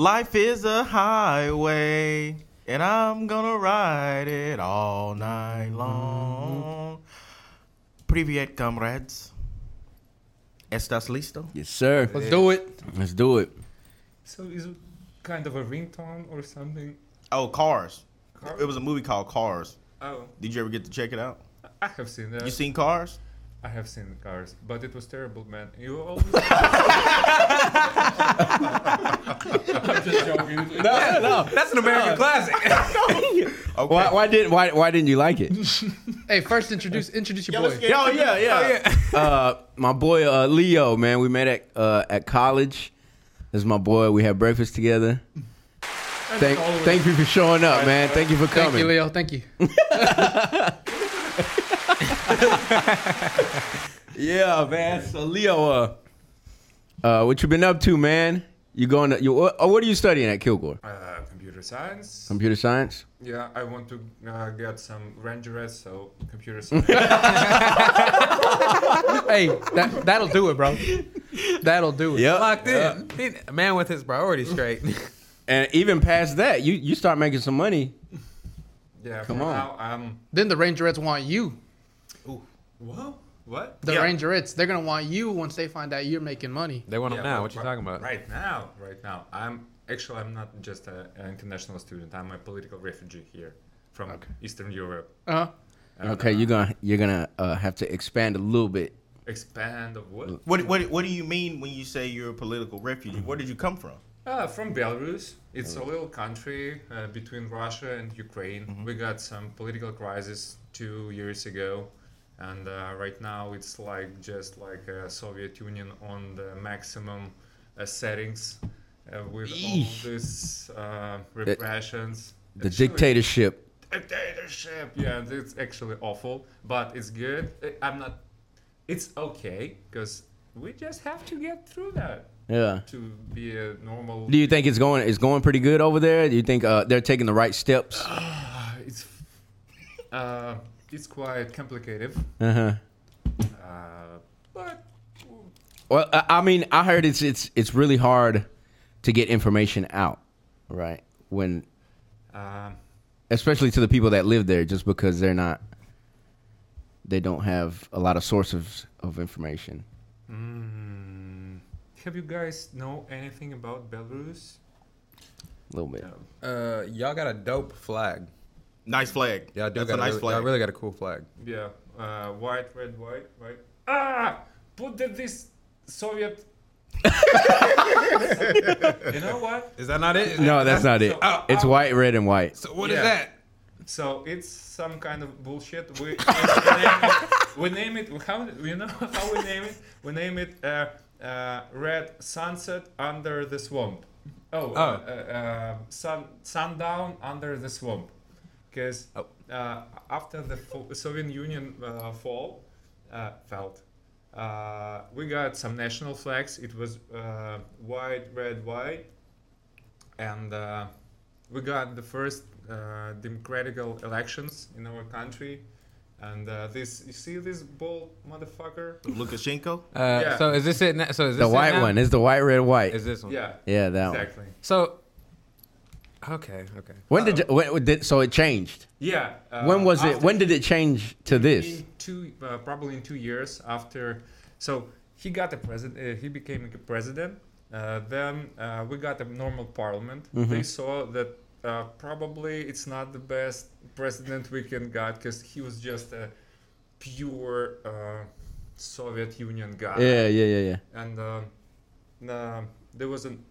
Life is a highway, and I'm gonna ride it all night mm-hmm. long. Privet, comrades. Estás listo? Yes, sir. Let's do it. Let's do it. So is it kind of a ringtone or something? Oh, Cars. Cars? It was a movie called Cars. Oh, Did you ever get to check it out? I have seen that. You seen Cars? I have seen cars, but it was terrible, man. You always. I'm just joking. No, no. That's an American classic. Okay. Why, why didn't why why didn't you like it? hey, first introduce introduce your boy. let's get- Oh yeah, yeah. Uh, my boy uh, Leo, man, we met at uh, at college. This is my boy. We had breakfast together. Thank thank you for showing up, man. Thank you for Thank coming. you, Leo. Thank you. Yeah, man. So Leo, uh, uh, what you been up to, man? You going to you? What, uh, what are you studying at Kilgore? Uh, computer science. Computer science. Yeah, I want to uh, get some rangerettes, so computer science. hey, that that'll do it, bro. That'll do it. Yep. Locked in. A man with his priorities straight. And even past that, you you start making some money. yeah, Come for on. Now, um, Then the Rangerettes want you. What? What? The Yeah. Rangerettes, they're gonna want you once they find out you're making money. they want him Yeah, now. but What you ri- talking about? Right now, right now. I'm actually I'm not just a, an international student. I'm a political refugee here from Eastern Europe. Uh huh. And, Okay, uh, you're gonna you're gonna uh, have to expand a little bit. expand what? What, what what do you mean when you say you're a political refugee? Where did you come from? Uh, from Belarus. It's a little country uh, between Russia and Ukraine. We got some political crisis two years ago, and uh, right now it's like just like uh, Soviet Union on the maximum uh, settings uh, with all Eesh. this uh, repressions. The Actually, dictatorship. dictatorship. Yeah, it's actually awful, but it's good. I'm not. It's okay because we just have to get through that Yeah. to be a normal. Do you think it's going it's going pretty good over there? Do you think uh, they're taking the right steps? Uh, it's uh, it's quite complicated, Uh huh. uh, but Well, I I mean, I heard it's it's it's really hard to get information out, right? When um, especially to the people that live there, just because they're not they don't have a lot of sources of information. mm, have you guys know anything about Belarus? A little bit. Uh, y'all got a dope flag. Nice flag. Y'all do That's got a nice really, flag. Y'all really got a cool flag. Yeah, uh, white, red, white, white. Ah, put the, this Soviet. you know what? Is that not it? No, that's not it. So, uh, It's uh, white, red, and white. So what is Yeah. that? So it's some kind of bullshit. We, we name it. We name it. How you know how we name it? We name it uh, uh, Red Sunset Under the Swamp. Oh, Oh. Uh, uh, sun sundown under the swamp, because Oh. uh, after the fo- Soviet Union uh, fall, uh, felt. Uh, we got some national flags. It was uh, white, red, white, and uh, we got the first uh, democratical elections in our country. And uh, this, you see this bald motherfucker? Lukashenko. Uh, Yeah. So is this it? Now? So is this The it white now? one is the white, red, white. Is this one? Yeah, yeah, that one. exactly. So. Okay. Okay. When did you, when, did so it changed? Yeah. Uh, when was it? When did it change to this? In two, uh, probably in two years after. So he got the president. Uh, he became a president. Uh, then uh, we got a normal parliament. Mm-hmm. They saw that uh, probably it's not the best president we can got because he was just a pure uh, Soviet Union guy. Yeah, yeah, yeah, yeah. And uh, uh, there was an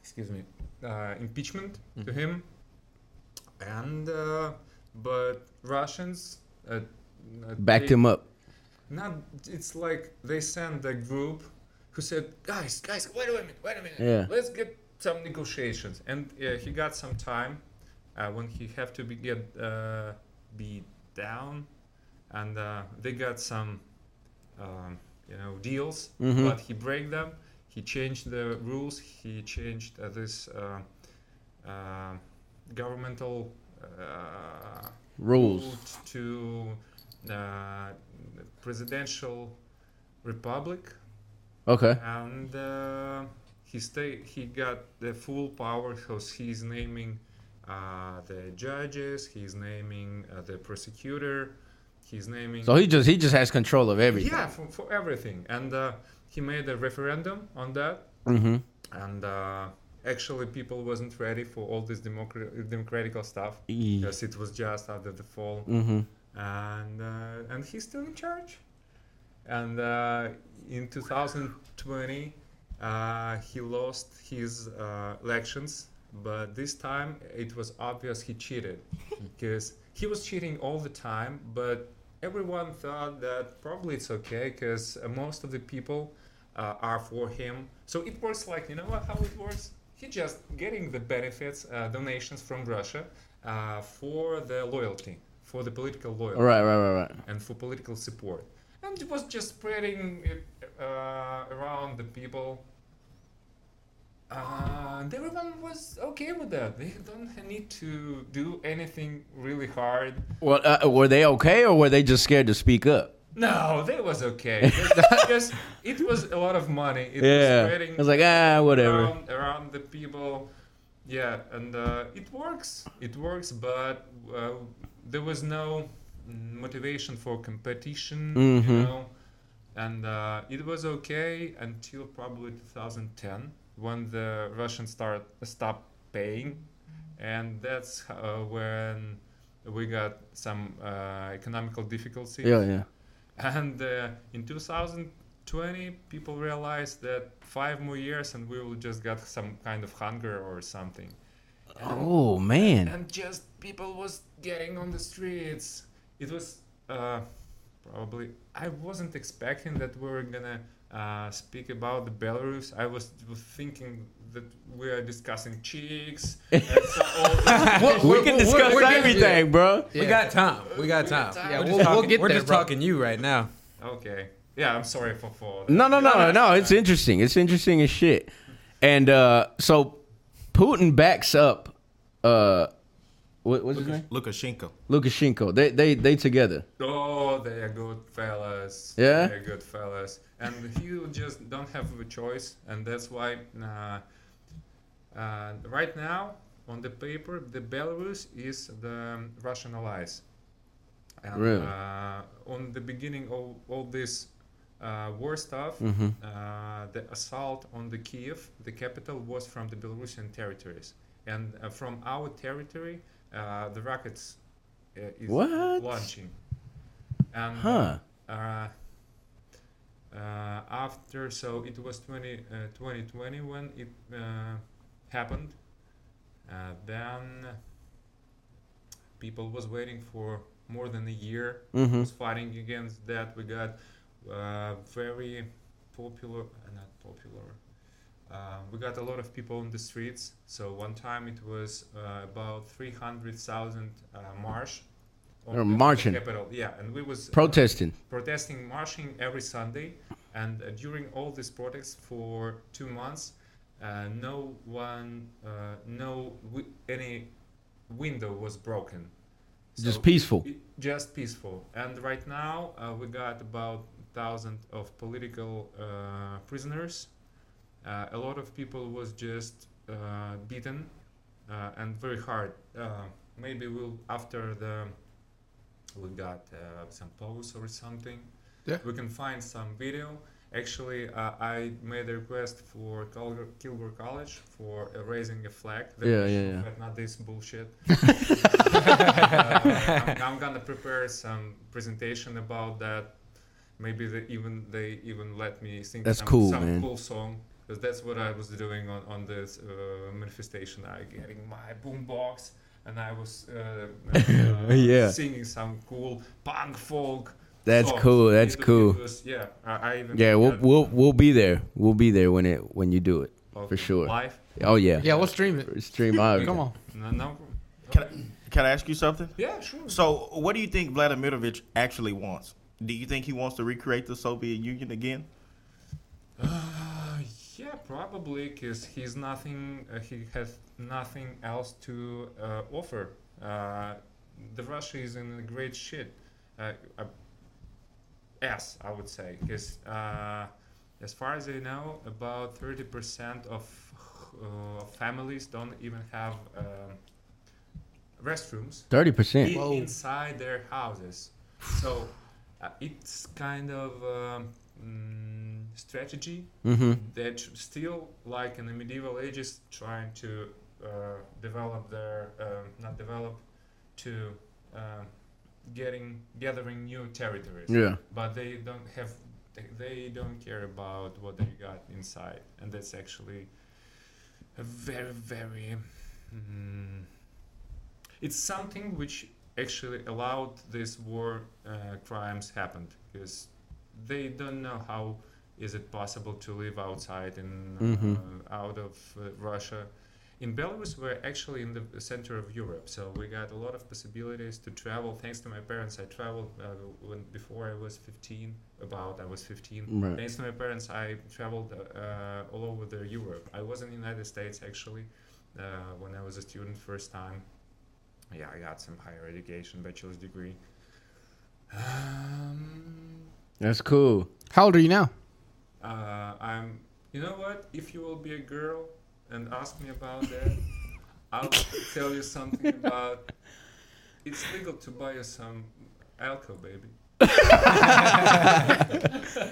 excuse me uh, impeachment to him. And uh, but Russians uh, uh, Backed they- him up. not it's like they sent a group who said guys guys wait a minute wait a minute Yeah. let's get some negotiations and uh, he got some time uh, when he have to be get uh, be down and uh, they got some um, you know deals Mhm. but he break them he changed the rules he changed uh, this uh, uh, governmental uh, Rules. to uh, presidential republic Okay. and uh, he stay he got the full power because he's naming uh, the judges, he's naming uh, the prosecutor, he's naming So he just he just has control of everything. yeah for, for everything, and uh, he made a referendum on that, Mm-hmm. and uh, actually people wasn't ready for all this democra- democratical stuff Mm-hmm. because it was just after the fall and uh, and he's still in charge. And uh, in 2020, uh, he lost his uh, elections, but this time it was obvious he cheated because he was cheating all the time. But everyone thought that probably it's okay because uh, most of the people uh, are for him. So it works like you know what, how it works. He just getting the benefits, uh, donations from Russia uh, for the loyalty, for the political loyalty Right, right, right, right. and for political support. And it was just spreading it uh, around the people. Uh, and everyone was okay with that. They don't need to do anything really hard. Well, uh, were they okay or were they just scared to speak up? No, that was okay. because it was a lot of money. It yeah. was spreading I was like, ah, whatever. around, around the people. Yeah, and uh, it works. It works, but uh, there was no motivation for competition, Mm-hmm. you know. And uh, it was okay until probably 2010 when the Russians start stopped paying, and that's uh, when we got some uh, economical difficulties. Yeah, yeah. And uh, in 2020, people realized that five more years and we will just get some kind of hunger or something. And, Oh man. and just people was getting on the streets. It was uh, probably I wasn't expecting that we were gonna uh, speak about the Belarus. I was thinking that we are discussing chicks. and so all We We're- can we're- discuss we're getting everything, bro. We got time. We got time. Yeah, we're we'll- just we'll talking, get we're there, just bro. talking you right now. okay. Yeah, I'm sorry for for. that. No, no, no, no. It's interesting. It's interesting as shit. And uh, so Putin backs up. Uh, what, what's his name? Lukashenko. Lukashenko. They they they together. Oh, they are good fellas. Yeah? They're good fellas. And he just don't have a choice. And that's why uh, uh, right now, on the paper, the Belarus is the Russian allies. And, Really? Uh, on the beginning of all this uh, war stuff, Mhm. uh, the assault on the Kiev, the capital, was from the Belarusian territories. And uh, from our territory, uh, the rockets uh, is What? launching. And Huh. uh, uh, after, so it was 20, uh, 2020 when it uh, happened. Uh, then people was waiting for more than a year Mhm. was fighting against that. We got uh, very popular, uh, not popular. Uh, we got a lot of people in the streets. So one time it was uh, about 300,000 uh, march. on Or the- the marching. capital. Yeah, and we was uh, Protesting. protesting, marching every Sunday, and uh, during all these protests for two months, uh, no one, uh, no wi- any window was broken. Just peaceful. it- just peaceful. And right now uh, we got about thousand of political uh, prisoners. Uh, a lot of people was just uh, beaten uh, and very hard. Uh, maybe we'll after the we got uh, some posts or something. Yeah. We can find some video. Actually, uh, I made a request for Kilgore, Kilgore College for uh, raising a flag. The Yeah, yeah, yeah. flag, Not this bullshit. Uh, I'm, I'm gonna prepare some presentation about that. Maybe they even they even let me sing That's some, cool, some man. cool song because that's what I was doing on on this uh, manifestation. I getting my boombox and I was uh, uh, Yeah. singing some cool punk folk. That's songs. cool. That's It- it cool. was- yeah, I, I even Yeah, we'll got, we'll we'll be there. We'll be there when it when you do it okay, for sure. Live? Oh yeah. Yeah, we'll stream it. Stream out. Come on. No, no. Can I, can I ask you something? Yeah, sure. So, what do you think Vladimirovich actually wants? Do you think he wants to recreate the Soviet Union again? Yeah, probably, because he's nothing. Uh, he has nothing else to uh, offer. Uh, the Russia is in a great shit. Uh, uh, yes, I would say, because uh, as far as I know, about 30% of uh, families don't even have um, restrooms Thirty percent Whoa. inside their houses. So uh, it's kind of um, mm, strategy Mm-hmm. that still, like in the medieval ages, trying to uh, develop their um, not develop to um getting gathering new territories Yeah. but they don't have they, they don't care about what they got inside and that's actually a very very mm, it's something which actually allowed this war uh, crimes happened because they don't know how is it possible to live outside in Mhm. uh, out of uh, Russia in Belarus, we're actually in the center of Europe, so we got a lot of possibilities to travel. Thanks to my parents, I traveled uh, when before I was 15. About I was 15. Right. Thanks to my parents, I traveled uh, all over the Europe. I was in the United States actually uh, when I was a student first time. Yeah, I got some higher education, bachelor's degree. Um, That's cool. How old are you now? Uh, I'm. You know what? If you will be a girl and ask me about that, I'll tell you something about. It's legal to buy you some alcohol, baby.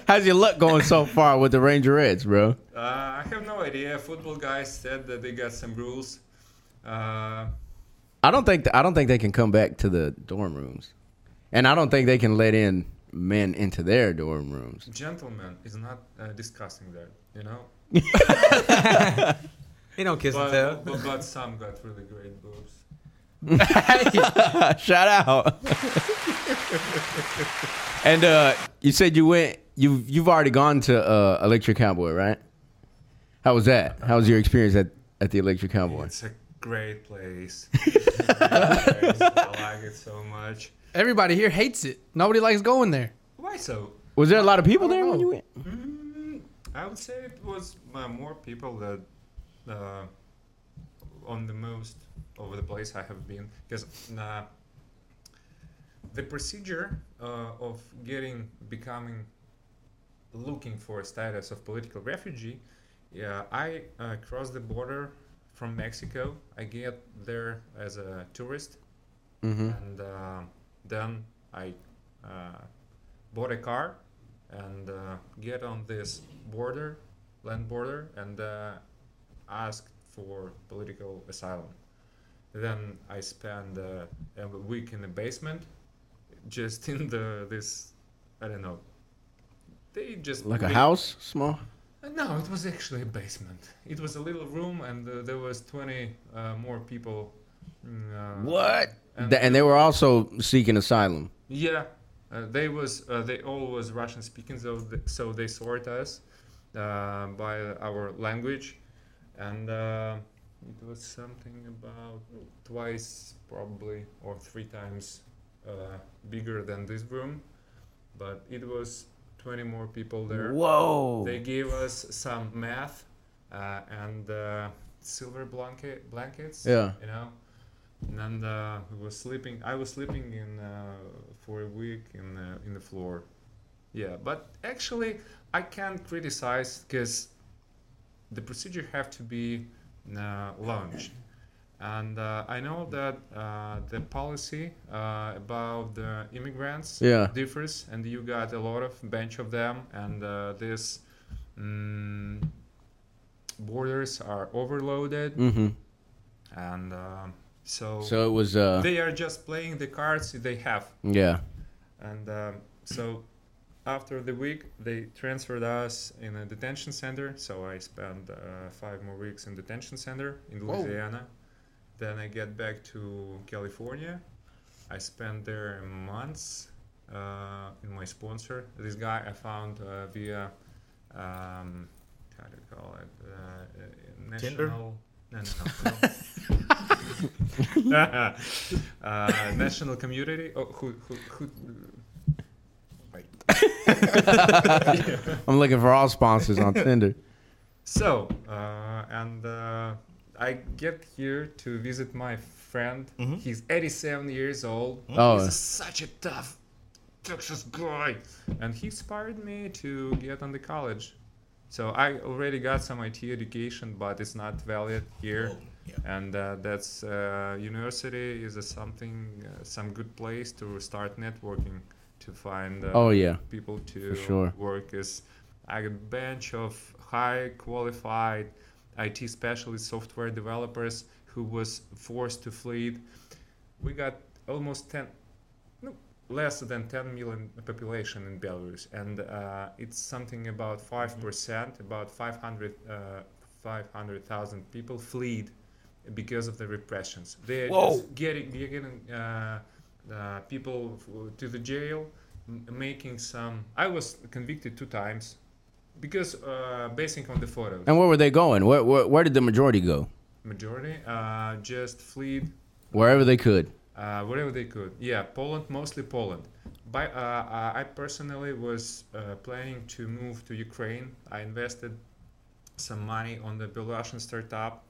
How's your luck going so far with the Rangerettes, bro? Uh, I have no idea. Football guys said that they got some rules. Uh, I don't think I don't think they can come back to the dorm rooms, and I don't think they can let in men into their dorm rooms. gentleman is not uh, discussing that, you know. He don't kiss and But, tell. but, but some got really great boobs. Shout out. and uh, you said you went. You've you've already gone to uh, Electric Cowboy, right? How was that? How was your experience at, at the Electric Cowboy? It's a great place. It's a great place. I like it so much. Everybody here hates it. Nobody likes going there. Why so? Was there a lot of people I don't there when you went? Mm, I would say it was uh, more people that uh, on the most over the place I have been because uh, the procedure uh, of getting becoming looking for a status of political refugee. Yeah, I uh, cross the border from Mexico. I get there as a tourist, Mm-hmm. and uh, then I uh, bought a car and uh, get on this border, land border, and uh, asked for political asylum. Then I spent uh, a week in the basement, just in the this, I don't know. They just Like a house, small. No, it was actually a basement. It was a little room, and uh, there was twenty uh, more people. mm, Uh, What? And, and they were also seeking asylum. yeah, uh, they was uh, they all was Russian speaking, so th- so they sort us uh, by our language, and uh, it was something about twice probably or three times uh, bigger than this room, but it was twenty more people there. Whoa. They gave us some math uh, and uh, silver blanket blankets. Yeah. You know, and uh, we was sleeping. I was sleeping in uh, for a week in uh, in the floor. Yeah, but actually, I can't criticize because the procedure have to be uh, launched. And uh, I know that uh, the policy uh, about the immigrants Yeah. differs, and you got a lot of bunch of them, and uh, this mm, borders are overloaded, Mm-hmm. and so, So it was. uh they are just playing the cards they have, Yeah. and um, so after the week they transferred us in a detention center. So I spent uh, five more weeks in detention center in Whoa. Louisiana. Then I get back to California. I spent there months uh, in my sponsor. This guy I found uh, via um, how do you call it? Uh, uh, national. Tinder? No, no, no. no. Uh, national community. Oh, who, who, who? Wait. I'm looking for all sponsors on Tinder. So, uh, and uh, I get here to visit my friend. Mhm. He's 87 years old. Oh. He's such a tough Texas guy. And he inspired me to get on the college. So I already got some IT education, but it's not valid here. Oh, yeah. And uh, that's uh, university is a something, uh, some good place to start networking, to find uh, Oh yeah. people to sure. work as a bunch of high qualified IT specialist software developers who was forced to flee. We got almost 10 no, less than 10 million population in Belarus and uh, it's something about 5% about 500 uh, 500,000 people fled because of the repressions. They're Whoa. getting, they're getting uh, uh, people f- to the jail, m- making some. I was convicted two times because uh, basing on the photos. And where were they going? Where where, where did the majority go? Majority uh, just fled Wherever they could. uh, wherever they could. Yeah, Poland, mostly Poland. By, uh, uh, I personally was uh, planning to move to Ukraine. I invested some money on the Belarusian startup.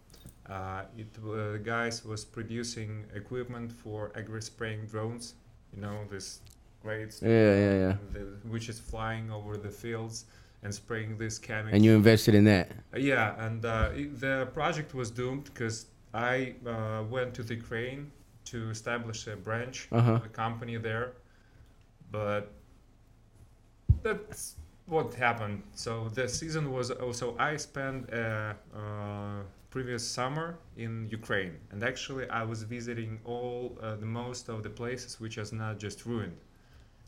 Uh, it uh, the guys was producing equipment for agri spraying drones. You know this great Yeah, yeah, yeah. the, which is flying over the fields and spraying this chemical. And you invested in that. Uh, Yeah, and uh, it, the project was doomed because I uh, went to the Ukraine to establish a branch Uh-huh. of a company there, but that's what happened. So the season was also I spent uh, uh, previous summer in Ukraine, and actually I was visiting all uh, the most of the places which is not just ruined.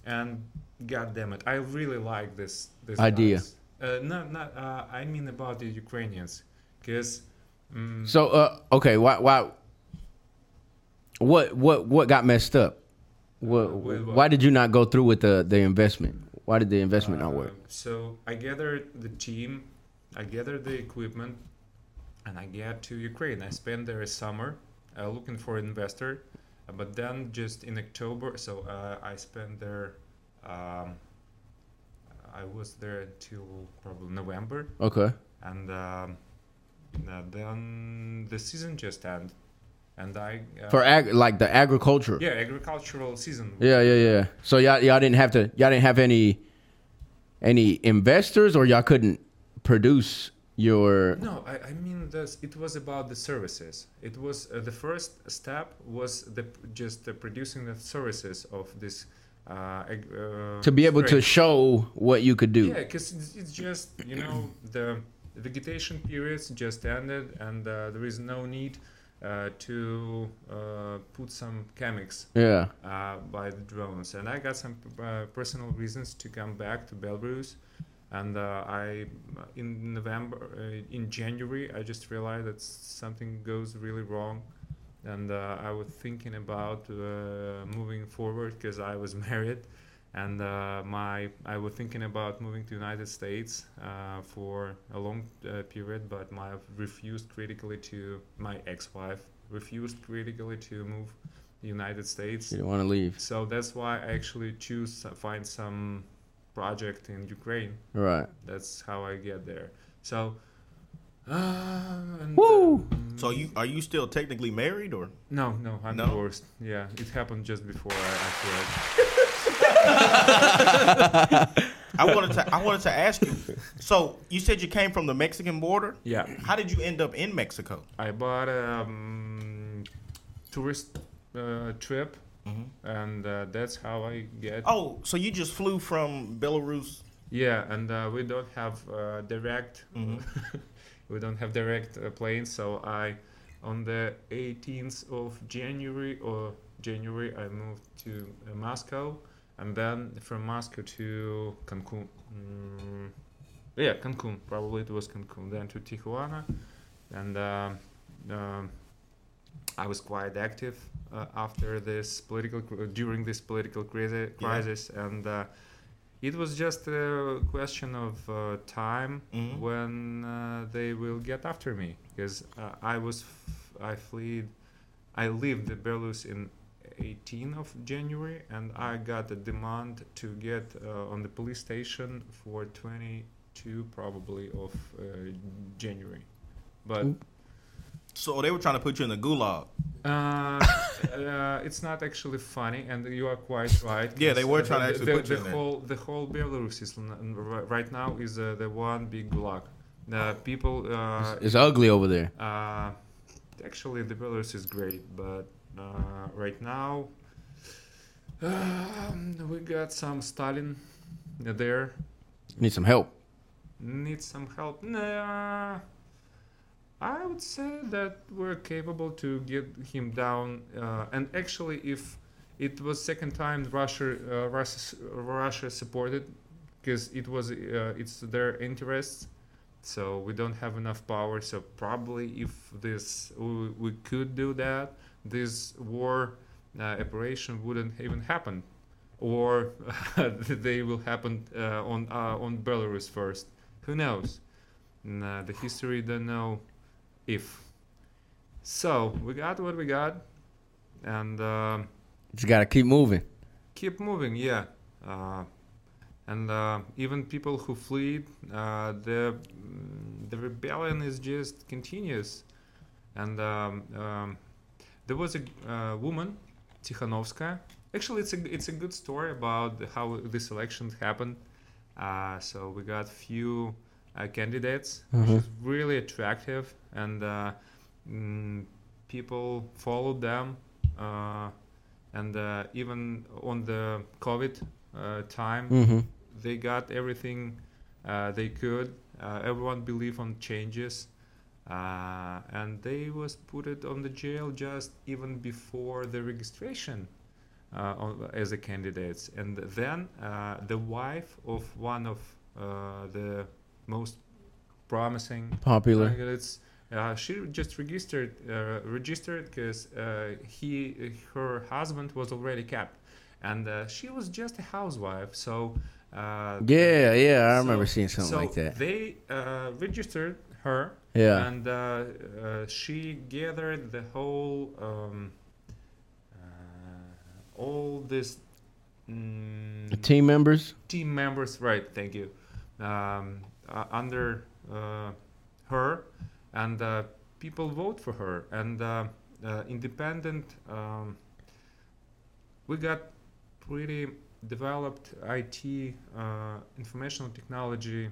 And God damn it, I really like this this Idea. Uh, no, not. Uh, I mean about the Ukrainians, because. Mm, So uh okay, why why what what what got messed up? What, Uh, why did you not go through with the the investment? Why did the investment not work? Uh, So I gathered the team, I gathered the equipment, and I get to Ukraine. I spend there a summer uh, looking for an investor, uh, but then just in October, so uh, I spent there. Um, I was there until probably November, Okay. and um, uh, then the season just ended, and I uh, For ag like the agriculture. yeah agricultural season. Yeah, yeah, yeah. So y'all y'all didn't have to y'all didn't have any any investors or y'all couldn't produce your No, I, I mean this. It was about the services. It was uh, the first step was the just producing the services of this. Uh, uh, to be able to show what you could do. Yeah, because it's, it's just you know the vegetation periods just ended, and uh, there is no need uh, to uh, put some chemics Yeah. uh, by the drones. And I got some uh, personal reasons to come back to Belarus. And uh, I, in November, uh, in January, I just realized that something goes really wrong. And uh, I was thinking about uh, moving forward because I was married, and uh, my I was thinking about moving to United States uh, for a long uh, period, but my refused critically to my ex-wife refused critically to move the United States. You didn't want to leave. So that's why I actually choose to find some project in Ukraine. Right. That's how I get there. So, uh, and, Woo! um, So you are you still technically married or? no, no, I'm No? divorced. Yeah, it happened just before I, I fled. I wanted to I wanted to ask you. So you said you came from the Mexican border. Yeah, How did you end up in Mexico? I bought a um, tourist uh, trip, and uh, that's how I get. Oh, so you just flew from Belarus? Yeah, and uh, we don't have uh, direct. Mhm. we don't have direct uh, planes, so I, on the 18th of January or January, I moved to uh, Moscow, and then from Moscow to Cancun. Mm, yeah, Cancun. Probably it was Cancun. Then to Tijuana, and um, I was quite active uh, after this political during this political crisi- Yeah. crisis, and uh, it was just a question of uh, time Mhm. when uh, they will get after me because uh, I was f- I fled I lived in Belarus in 18 of January and I got a demand to get uh, on the police station for 22 probably of uh, January but So they were trying to put you in the gulag. Uh, uh, it's not actually funny, and you are quite right. Yeah, they 'cause, were uh, trying to actually the, put you the in there. whole the whole Belarus is n- n- ri- right now is uh, the one big gulag. The people. Uh, It's ugly over there. uh, actually, the Belarus is great, but uh, right now um, we got some Stalin there. Need some help. Need some help? Nah. I would say that we're capable to get him down. Uh, and actually, if it was second time Russia uh, Russia, Russia supported, because it was uh, it's their interests. So we don't have enough power. So probably if this we, we could do that, this war uh, operation wouldn't even happen, or they will happen uh, on uh, on Belarus first. Who knows? The history don't know if. So we got what we got, and um Just gotta keep moving. keep moving. Yeah, uh, and uh, even people who flee, uh, the the rebellion is just continuous. And um, um, there was a uh, woman, Tikhanovskaya. Actually, it's a it's a good story about how this election happened. Uh, so we got few uh, candidates, which Mhm. is really attractive, and uh, mm, people followed them. Uh, and uh, even on the COVID uh, time, Mm-hmm. they got everything uh, they could. Uh, everyone believed on changes, uh, and they was put it on the jail just even before the registration uh, on, as a candidates. And then uh, the wife of one of uh, the most promising Popular. candidates. Uh, she just registered uh, registered because uh, he her husband was already capped, and uh, she was just a housewife. So uh, Yeah, yeah, I so- remember seeing something so like that. They uh, registered her, Yeah. and uh, uh, she gathered the whole um, uh, all this. Mm, team members. team members right thank you um, under uh, her and uh, people vote for her and uh, uh, independent um, we got pretty developed IT uh, informational technology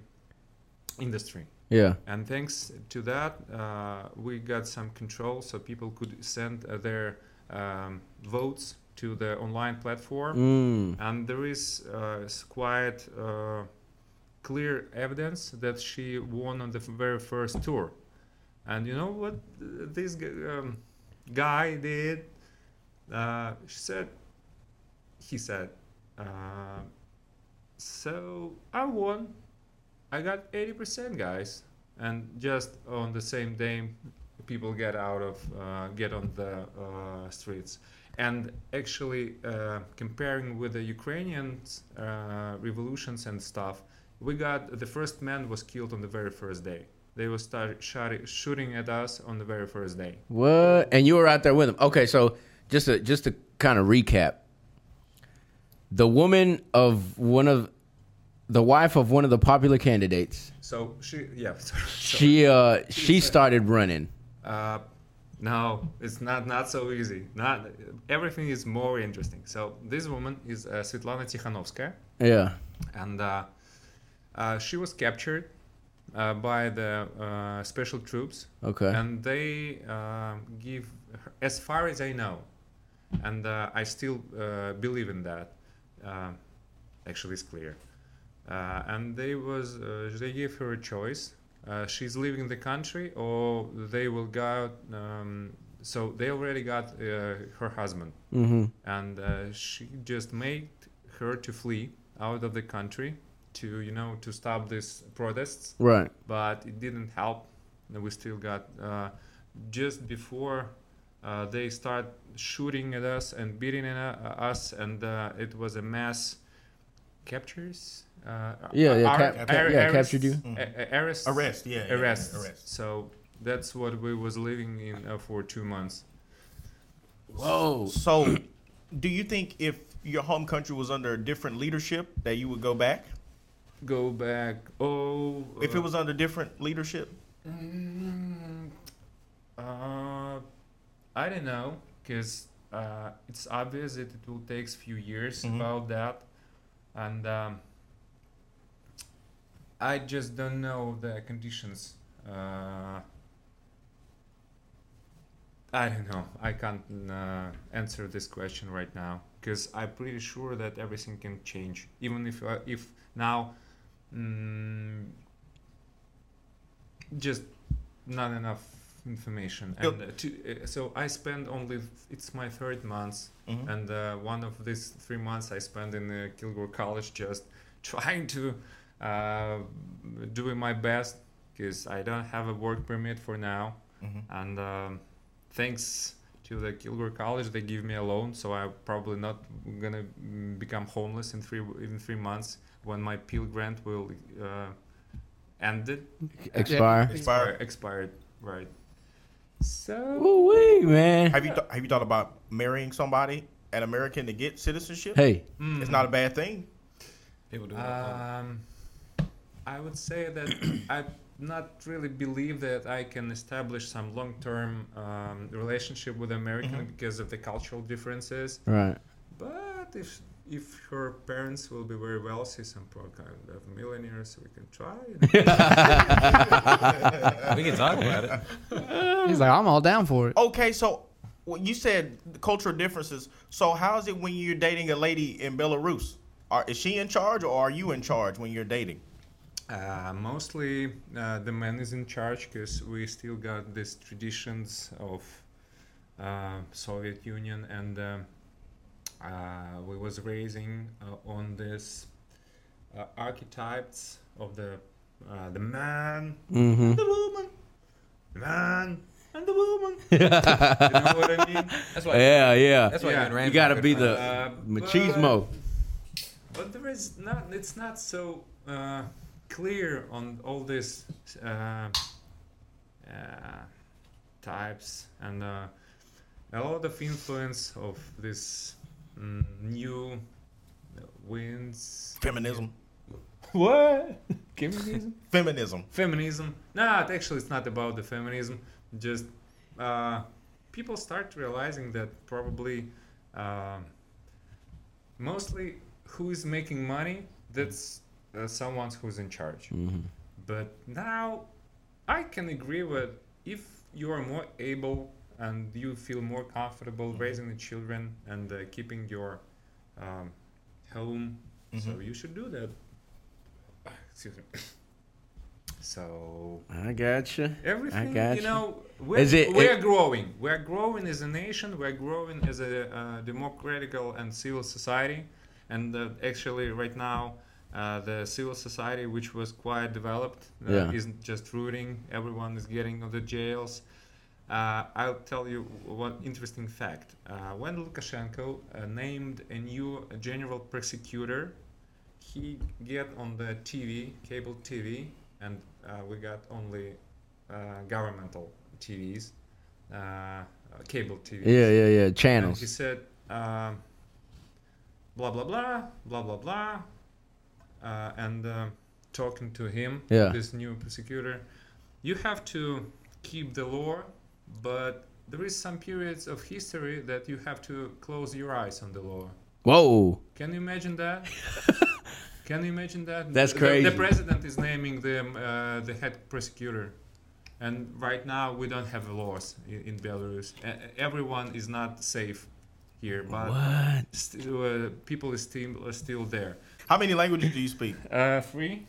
industry Yeah. and thanks to that uh, we got some control so people could send uh, their um, votes to the online platform Mm. and there is uh, quite uh, clear evidence that she won on the very first tour. And you know what this um, guy did? Uh, she said, he said, uh, so I won. I got 80%, guys. And just on the same day, people get out of, uh, get on the uh, streets and actually uh, comparing with the Ukrainian uh, revolutions and stuff, we got the first man was killed on the very first day. They were start shot- shooting at us on the very first day. What? And you were out there with them Okay, so just to just to kind of recap, the woman of one of the wife of one of the popular candidates. So she, yeah, sorry. She uh she started running. Uh, no, it's not not so easy. Not everything is more interesting. So this woman is uh, Svetlana Tikhanovskaya. Yeah. and uh, she was captured uh, by the uh, special troops. Okay. and they uh, give her, as far as i know and uh, i still uh, believe in that uh, actually it's clear. Uh, and they was uh, they gave her a choice. Uh, she's leaving the country or they will go um, so they already got uh, her husband. Mm-hmm. and uh, she just made her to flee out of the country to you know to stop these protests Right. but it didn't help we still got uh, just before uh, they start shooting at us and beating at uh, us and uh, it was a mass captures uh, Yeah, yeah, ar- cap- ar- yeah, arrest- captured you. a- a- arrests Arrest, yeah, yeah, arrests arrest. so that's what we was living in uh, for two months Whoa. So, do you think if your home country was under a different leadership that you would go back? Go back oh If uh, it was under different leadership? Mm, uh, I don't know, because uh, it's obvious that it will take a few years Mhm. about that, and um, I just don't know the conditions. Uh, I don't know. I can't uh, answer this question right now because I'm pretty sure that everything can change. Even if uh, if now, mm, just not enough information. And uh, to, uh, so I spend only. It's my third month, Mhm. and uh, one of these three months I spent in uh, Kilgore College just trying to uh, doing my best because I don't have a work permit for now, Mhm. and um, thanks to the Kilgore College, they give me a loan, so I'm probably not gonna mm, become homeless in three in three months when my Peel grant will uh, ended Expire. Expired. expired right. So Ooh wee, man. Have you th- have you thought about marrying somebody, an American, to get citizenship? Hey, It's not a bad thing. People do that. Um, I would say that I not really believe that I can establish some long-term um, relationship with American Mhm. because of the cultural differences. right. But if if her parents will be very wealthy, some pro kind of millionaires, we can try. we can talk about it. He's like, I'm all down for it. Okay, so well, you said the cultural differences. So how is it when you're dating a lady in Belarus? Are, is she in charge or are you in charge when you're dating? Uh, mostly uh, the man is in charge because we still got these traditions of uh, Soviet Union and um uh, we was raising uh, on this uh, archetypes of the uh, the man, Mm-hmm. the woman, the man and the woman. you know what I mean? That's why. Yeah, yeah. That's why Yeah. you You gotta be the Uh, machismo. But there is not. It's not so uh, clear on all these uh, uh, types and uh, a lot of influence of this new winds. Feminism. What? Feminism? Feminism. feminism. No, it actually, it's not about the feminism. Just uh, people start realizing that probably um mostly who is making money, that's uh, someone who's in charge. Mhm. But now I can agree with if you are more able and you feel more comfortable raising the children and uh, keeping your um, home, so Mhm. you should do that. Excuse me. So I got you. everything, got you you. know, we're, Is it- we're it- growing. We're growing as a nation. We're growing as a uh, democratical and civil society. And uh, actually, right now, uh, the civil society, which was quite developed, uh, Yeah. isn't just rooting. Everyone is getting on the jails. Uh, I'll tell you one interesting fact. Uh, when Lukashenko uh, named a new general prosecutor, he get on the TV, cable TV, and uh, we got only uh, governmental TVs, uh, cable TVs. Yeah, yeah, yeah. And Channels. he said, blah blah blah, blah blah blah, uh, and uh, talking to him, Yeah. this new prosecutor, you have to keep the law, but there is some periods of history that you have to close your eyes on the law. Whoa. Can you imagine that? Can you imagine that? That's The- crazy. The, president is naming the uh, the head prosecutor, and right now we don't have laws in, in Belarus. Uh, everyone is not safe here, but What? still, uh, people is still are still there. How many languages do you speak? Uh, three.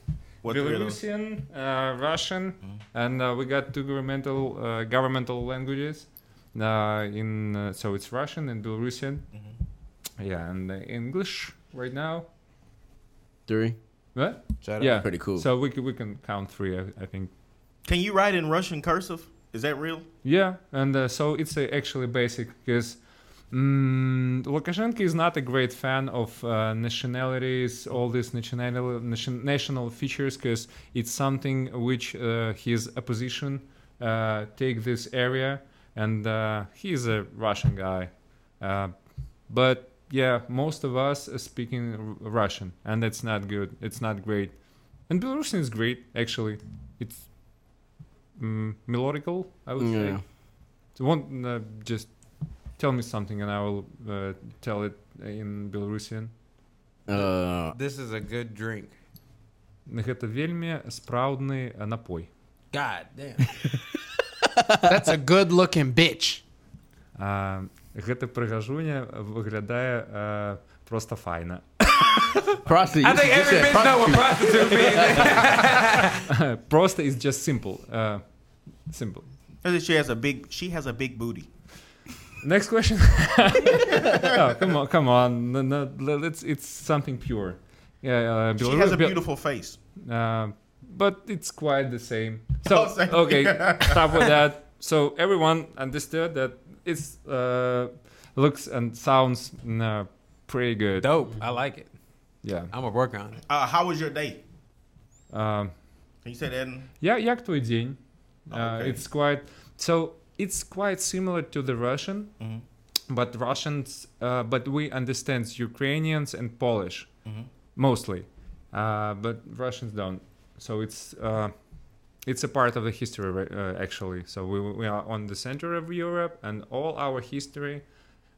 What three of those? Belarusian, uh, Russian, Mhm. and uh, we got two governmental uh, governmental languages. Uh, in uh, so it's Russian and Belarusian. Mhm. Yeah, and uh, English right now. Three. What? Shout. Yeah, Pretty cool. So we can, we can count three, I, I think. Can you write in Russian cursive? Is that real? Yeah, and uh, so it's uh, actually basic because mm, Lukashenko is not a great fan of uh, nationalities, all these national nation, national features, because it's something which uh, his opposition uh, take this area, and uh, he's a Russian guy, uh, but yeah, most of us are speaking R- Russian, and that's not good. It's not great, and Belarusian is great actually. It's mm, melodical, I would say. Yeah. So one uh, just tell me something, and I will uh, tell it in Belarusian. Uh, This is a good drink. Гэта вельмі спраўдны э, напой. God damn. That's a good looking bitch. А, гэта прыгажуня выглядае а, проста файна. prostitute. I think you every said bitch know what prostitute. prostitute means. Просто is just simple. Uh, simple. She has a big. She has a big booty. Next question. oh, come on, come on. No, no, let's. It's something pure. Yeah, uh, She Belarus- has a Bel- beautiful face. Uh, but it's quite the same. So Oh, same. okay, stop with that. So everyone understood that it's uh, looks and sounds uh, pretty good. Dope. I like it. Yeah. I'm gonna work on it. Uh, how was your day? Um, Can you say that? In, Yeah, як твой день? Uh, Okay. It's quite so. it's quite similar to the Russian, Mhm. but Russians, uh, but we understand Ukrainians and Polish Mhm. mostly, uh, but Russians don't. So it's uh, it's a part of the history uh, actually. So we we are on the center of Europe, and all our history,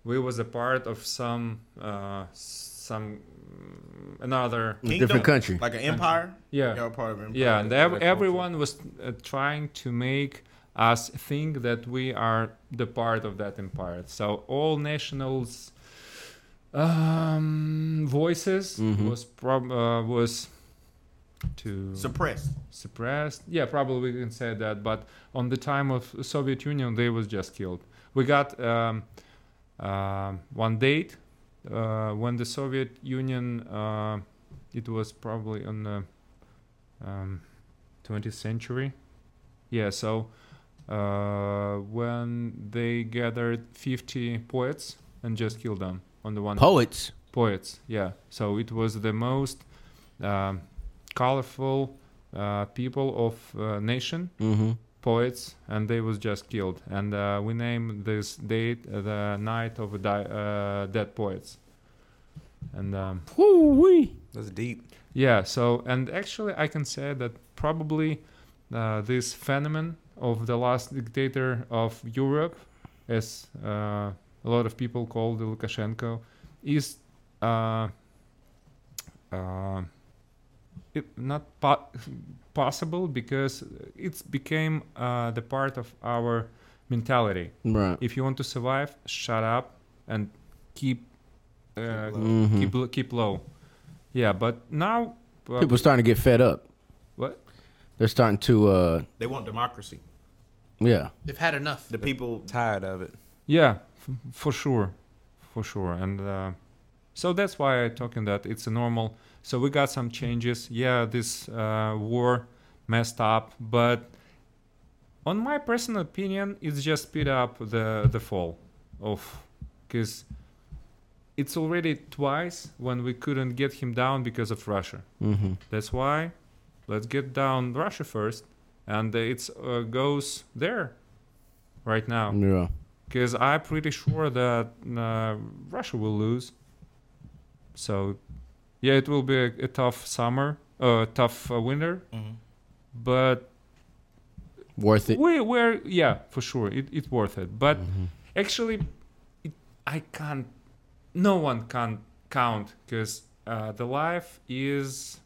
we was a part of some uh, some mm, another kingdom? different country. like an empire. yeah You're a part of empire. yeah, and ev- everyone was uh, trying to make us think that we are the part of that empire. So all nationals' um, voices Mhm. was prob- uh, was to suppressed. suppressed. Yeah, probably we can say that. But on the time of Soviet Union, they was just killed. We got um, uh, one date uh, when the Soviet Union. Uh, it was probably on the um, 20th century. Yeah, so when they gathered 50 poets and just killed them on the one Poets. poets yeah so it was the most um, colorful uh, people of uh, nation Mm-hmm. poets and they was just killed and uh, we named this date uh, the night of di- uh, dead poets and um, That's deep. yeah so and actually i can say that probably uh, this phenomenon of the last dictator of europe as uh, a lot of people call the lukashenko is uh, uh, it not po- possible because it became uh, the part of our mentality Right. if you want to survive shut up and keep uh, Mhm. keep keep low yeah but now uh, People starting to get fed up. what They're starting to, uh, They want democracy. Yeah. They've had enough. The people. Tired of it. yeah f- for sure for sure and uh, so that's why i talking that it's a normal so we got some changes yeah this uh, war messed up but on my personal opinion it's just speed up the the fall of because it's already twice when we couldn't get him down because of russia Mm-hmm. That's why let's get down Russia first, and it uh, goes there right now. Yeah. Because I'm pretty sure that uh, Russia will lose. So, yeah, it will be a, a tough summer, uh, tough uh, winter, Mhm. but Worth it. we we're yeah for sure it, it's worth it. But Mhm. actually, it, I can't. No one can count because uh, the life is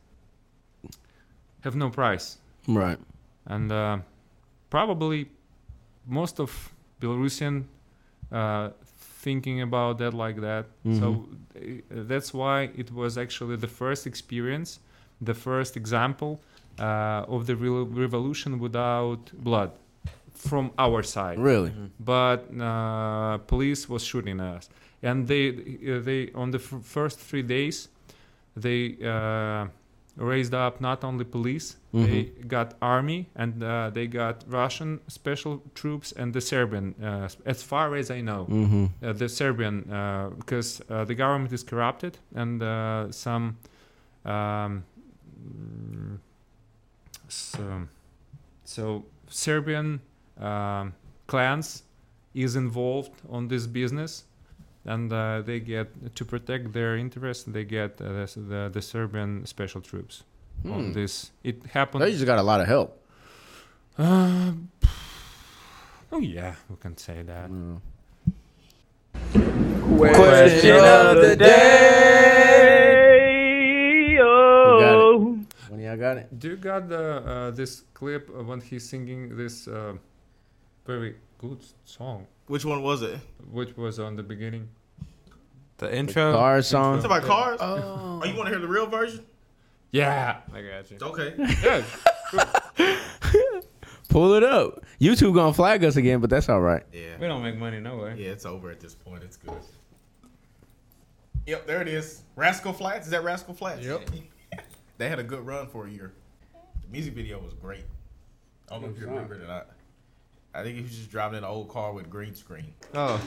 have no price. Right. And uh, probably most of Belarusian uh, thinking about that like that. So uh, that's why it was actually the first experience, the first example uh, of the real revolution without blood from our side. Really? But uh, police was shooting at us, and they they on the f- first three days they uh, raised up not only police they got army and uh, they got russian special troops and the serbian uh, as far as i know Mm-hmm. uh, the serbian because uh, the government is corrupted and uh, some um, so, so serbian um, clans is involved on this business and uh, they get to protect their interests they get uh, the, the, the serbian special troops on Hmm. this it happened They just got a lot of help. uh, oh yeah we can say that Mm. Question of the day. Oh. When y'all got it? Do you got the uh, this clip when he's singing this uh, very good song, Which one was it? which was on the beginning? The intro. Car It's song. about cars. Oh. Oh, you want to hear the real version? Yeah, I got you. Okay. yeah. Pull it up. YouTube gonna flag us again, but that's all right. Yeah. We don't make money no way. Yeah, it's over at this point. It's good. Yep, there it is. Rascal Flatts. Is that Rascal Flatts? Yep. they had a good run for a year. The music video was great. I don't know if you remember it or not. I think he was just driving in an old car with green screen. Oh,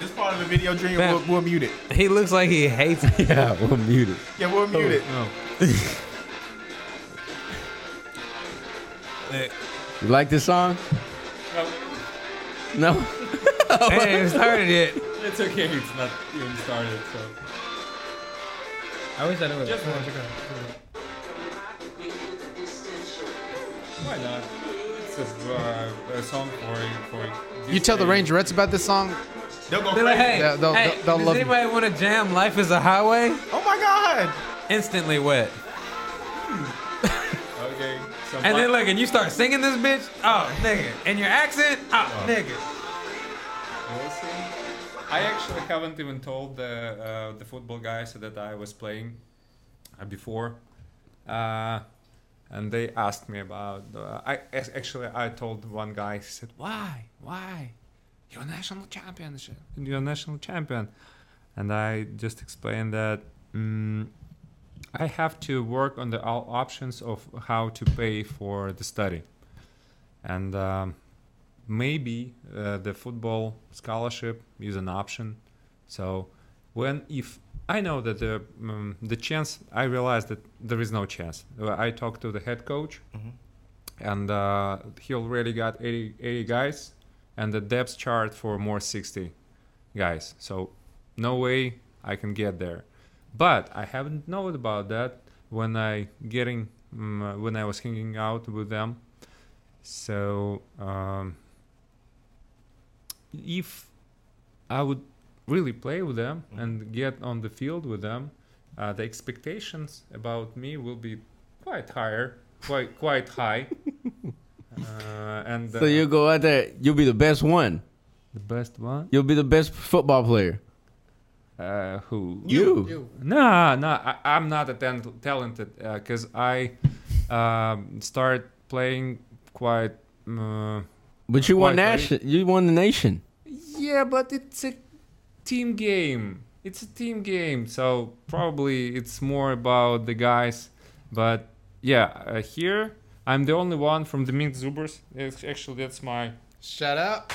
This part of the video, Junior, Man. we'll, we'll mute it. he looks like he hates me. Yeah, we're muted. Yeah, we'll mute oh, it. Oh. Hey, You like this song? No. I ain't even started yet. It's okay. It's not even started. So I wish I knew it. why not? It's a, uh, a song for for. You tell the Rangerettes about this song. They'll go They're like, crazy. hey, Yeah, they'll- hey they'll- they'll does love anybody want to jam Life is a Highway? Oh my God! Instantly wet. Okay. So And my- then look, and you start singing this bitch? Oh, nigga. And your accent? Oh, nigga. I actually haven't even told the uh, the football guys that I was playing uh, before, uh, and they asked me about. Uh, I actually I told one guy. He said, "Why? Why? You're national championship. You're national champion." And I just explained that mm, I have to work on the all options of how to pay for the study, and. Um, maybe uh, the football scholarship is an option. So when if I know that the um, the chance, I realize that there is no chance. Uh, I talked to the head coach, Mhm. and uh, he already got 80, 80 guys, and the depth chart for more 60 guys. So no way I can get there. But I haven't known about that when I getting um, when I was hanging out with them. So um, if I would really play with them and get on the field with them, uh, the expectations about me will be quite higher, quite quite high. uh, and uh, So you go out there, you'll be the best one. the best one, You'll be the best football player. uh, who? You. No, no, I, I'm not a tan- talented because I um, start playing quite. But you won Quite right. nation. You won the nation. Yeah, but it's a team game. It's a team game, so probably it's more about the guys. But yeah, uh, here I'm the only one from the Minsk Zubers. It's actually that's my Shut up.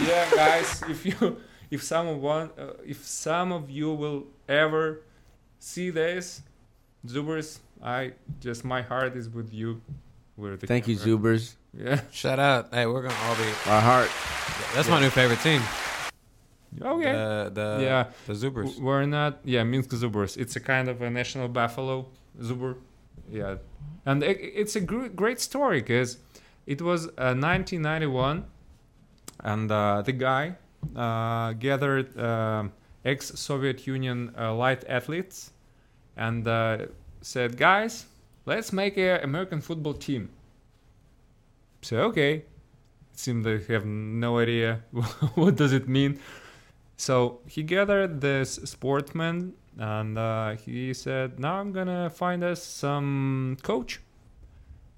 yeah, guys. if you if someone uh, if some of you will ever see this, Zubers, I just my heart is with you. We're the Thank you. Zubers. Yeah. Shout out. Hey, we're going to all be. My heart. That's my new favorite team. Okay. The, the, Yeah. The Zubers. We're not, yeah, Minsk Zubers. It's a kind of a national buffalo Zuber. Yeah. And it, it's a gr- great story because it was uh, 1991 and uh, the guy uh, gathered um ex Soviet Union uh, light athletes and uh, said, guys, let's make an American football team. So, okay. It seemed they have no idea what does it mean. So he gathered this sportsman and uh, he said, "Now I'm gonna find us some coach."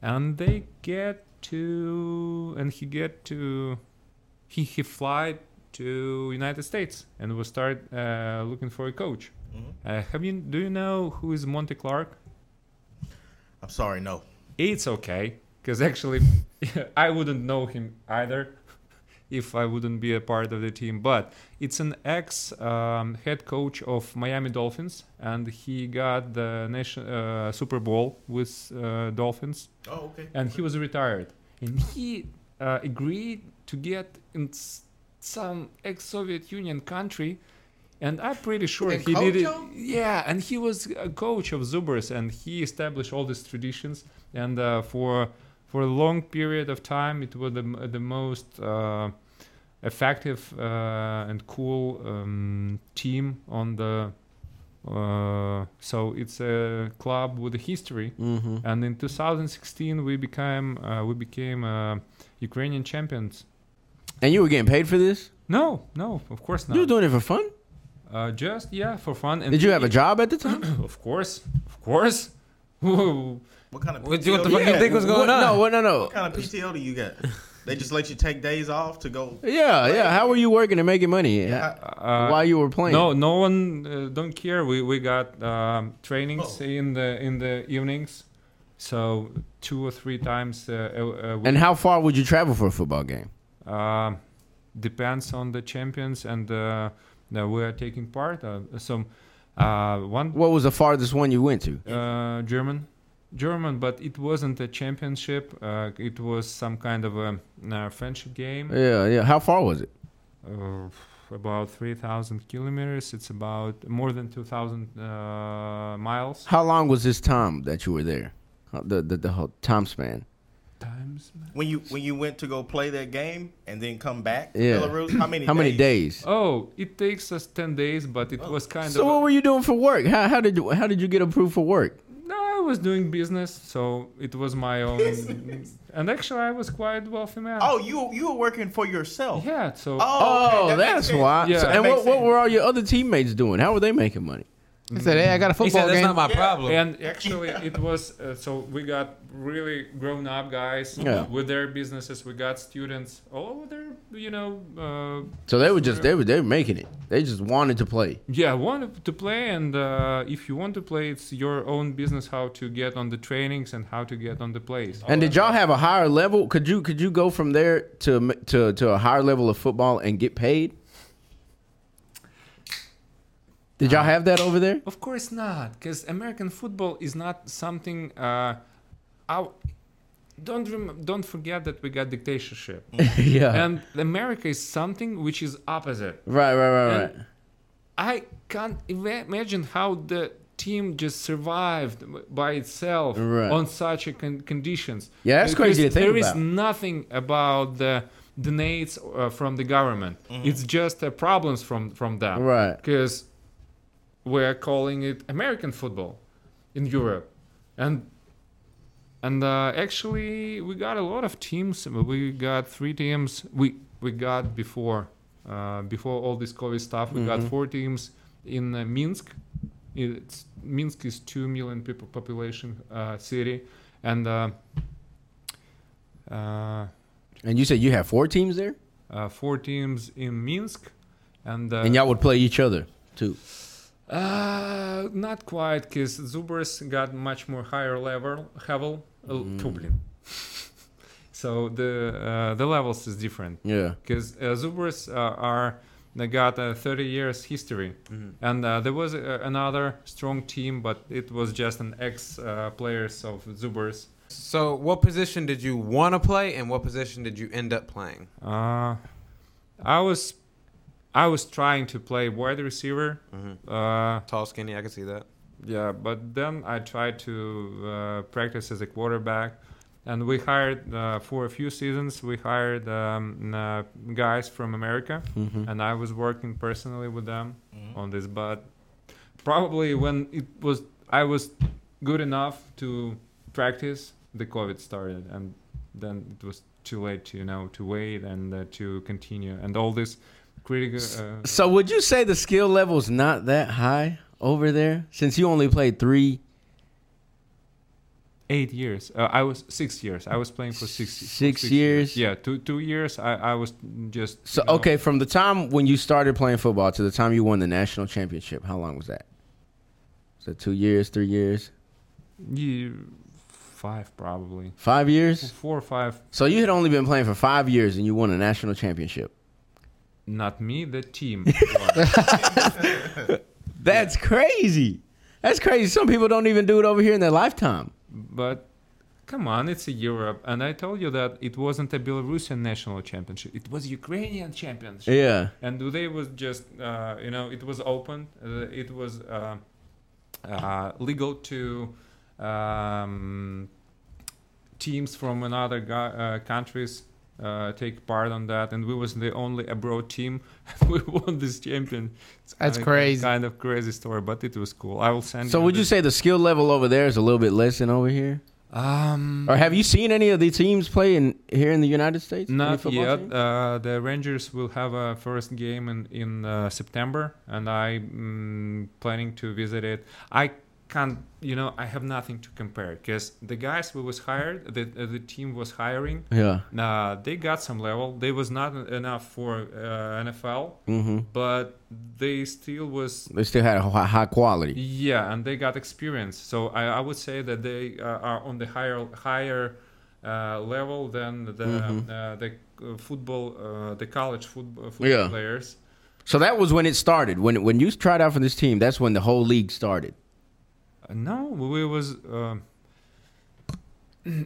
And they get to, and he get to, he he fly to United States and will start uh, looking for a coach. Mhm. Uh, have you? Do you know who is Monte Clark? I'm sorry, no. It's okay, because actually, I wouldn't know him either if I wouldn't be a part of the team. But it's an ex um, head coach of Miami Dolphins, and he got the nation uh, Super Bowl with uh, Dolphins, Oh, okay. and he was retired. And he uh, agreed to get in some ex-Soviet Union country and I'm pretty sure And he did it. Yeah, and he was a coach of Zubers, and he established all these traditions. And uh, for for a long period of time, it was the the most uh, effective uh, and cool um, team on the. Uh, so it's a club with a history, Mm-hmm. and in 2016 we became uh, we became uh, Ukrainian champions. And you were getting paid for this? No, no, of course not. You were doing it for fun? Uh, just yeah, for fun. And Did you have a job at the time? Of course, of course. Whoa. What kind of PTO What, what the do fuck you you get? think was going What- on? No, what, no, no. What kind of PTO do you get? They just let you take days off to go. Yeah, yeah. How were you working and making money Yeah. Uh, while you were playing? no, no one uh, don't care. We we got um, trainings Oh. in the in the evenings, so two or three times uh, a, a. And how far would you travel for a football game? Uh, depends on the champions and uh, that we are taking part. Uh, some uh, one What was the farthest one you went to? uh, German, German, but it wasn't a championship. Uh, it was some kind of a, uh friendship game. Yeah, yeah. How far was it? Uh, about 3,000 kilometers. It's about more than 2,000 uh, miles. How long was this time that you were there? Uh, The the, the whole time span. Times. When you when you went to go play that game and then come back to Yeah. Belarus, how many How many days? Oh, it takes us 10 days, but it was kind So of. So what were you doing for work? How, how did you how did you get approved for work? No, I was doing business, so it was my own. and actually, I was quite wealthy man. Oh, you you were working for yourself. yeah. So. Oh, oh okay, Oh, that makes that's sense. why. Yeah. So- That and makes what, what sense. were all your other teammates doing? How were they making money? He said, "Hey, I got a He football said that's game." not my problem. And actually, it was uh, so we got really grown up guys Yeah. with their businesses. We got students all over there, you know. Uh, So they were just they were they were making it. They just wanted to play. yeah, wanted to play, and uh, if you want to play, it's your own business how to get on the trainings and how to get on the plays. And did y'all have a higher level? Could you could you go from there to to to a higher level of football and get paid? Did y'all have that over there? Of course not, because American football is not something. Uh, our, don't rem- don't forget that we got dictatorship, yeah. and America is something which is opposite. right, right, right, right. I can't ima- imagine how the team just survived by itself Right. on such a con- conditions. Yeah, that's Because crazy to think There is about. nothing about the donates uh, from the government. It's just uh, problems from from them. Right. Because we're calling it American football in Europe, and and uh, actually we got a lot of teams. We got three teams. We we got before uh, before all this COVID stuff. We got four teams in uh, Minsk. It's Minsk is two million people population uh, city, and uh, uh, And you said you have four teams there, uh, four teams in Minsk, and uh, and y'all would play each other too. Uh, not quite, because Zubers got much more higher level level. Oh, mm. so the uh, the levels is different. Yeah. Because uh, Zubers uh, are they got uh, 30 years history, mm-hmm. and uh, there was uh, another strong team, but it was just an ex uh, players of Zubers. So, what position did you want to play, and what position did you end up playing? Uh, I was I was trying to play wide receiver. Uh, Tall, skinny. I can see that. Yeah, but then I tried to uh, practice as a quarterback, and we hired uh, for a few seasons. We hired um, uh, guys from America, Mm-hmm. and I was working personally with them on this. But probably when it was, I was good enough to practice. The COVID started, and then it was too late to you know to wait and uh, to continue, and all this Uh, So would you say the skill level's not that high over there since you only played three? Eight years. Uh, I was six years. I was playing for six. for Six years? Yeah, two two years. I, I was just. So you know, okay, from the time when you started playing football to the time you won the national championship, how long was that? So two years, three years, Yeah, five probably. five years. Four or five. So you had only been playing for five years and you won a national championship. Not me. The team. That's crazy. That's crazy. Some people don't even do it over here in their lifetime. but come on, it's a Europe, and I told you that it wasn't a Belarusian national championship; it was Ukrainian championship. Yeah. and they was just uh, you know it was open uh, it was uh, uh, legal to um, teams from another gu- uh, countries uh, take part on that and we was the only abroad team we won this champion It's That's kinda- crazy. kind of crazy story but it was cool i will send So you would you this. say the skill level over there is a little bit less than over here? um Or have you seen any of the teams play in here in the United States? Any Not yet. Uh, the Rangers will have a first game in in uh, September, and I'm mm, planning to visit it. I can't, you know, I have nothing to compare because the guys who was hired, the uh, the team was hiring, Yeah. uh, they got some level. They was not enough for uh, NFL, Mm-hmm. but they still was They still had a high quality. yeah, and they got experience. So I, I would say that they uh, are on the higher higher uh, level than the uh, the uh, football uh, the college football, football Yeah. players. So that was when it started. When when you tried out for this team, that's when the whole league started. Uh, no, we was um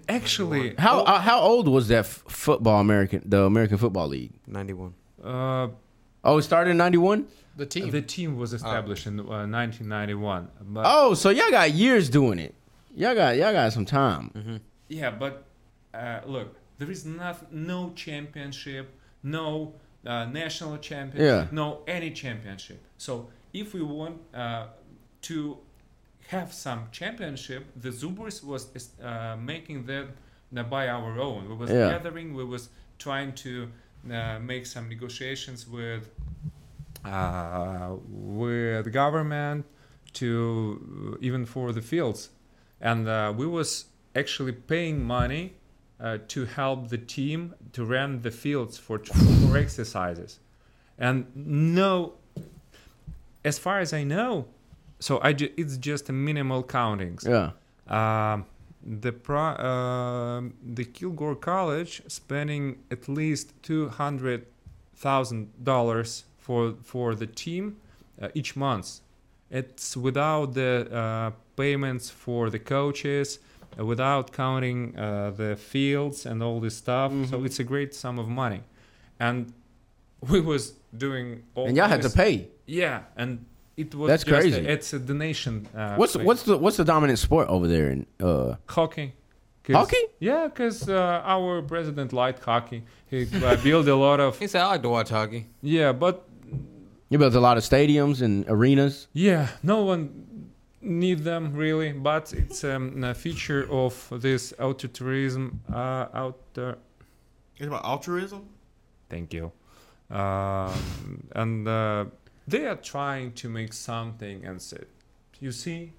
actually How uh, how old was that f- football American the American Football League? 91. uh, Oh, it started in '91. The team. the team was established in uh, 1991. Oh, so y'all got years doing it. Y'all got y'all got some time. Yeah, but uh, look, there is not no championship, no uh, national championship, Yeah. no any championship. So if we want uh, to have some championship, the Zubers was uh, making that uh, by our own. We was Yeah. gathering, we was trying to uh, make some negotiations with uh, with the government to even for the fields and uh, we was actually paying money uh, to help the team to rent the fields for for exercises and no as far as i know so I ju- it's just a minimal countings Yeah. um, the pro- um the Kilgore College spending at least two hundred thousand dollars for for the team uh, each month. It's without the uh, payments for the coaches, uh, without counting uh, the fields and all this stuff. So it's a great sum of money, and we was doing all. And y'all had to pay. Yeah, and it was That's just a- crazy. it's a donation. Uh, What's thing. what's the what's the dominant sport over there in uh hockey? 'Cause- Hockey? Yeah, because uh, our president liked hockey. He uh, built a lot of. He said, I like to watch hockey. Yeah, but you built a lot of stadiums and arenas. yeah, no one need them really. But it's um, a feature of this auto tourism. Uh, out there. It's about altruism. Thank you. Um, and uh, they are trying to make something and said, you see,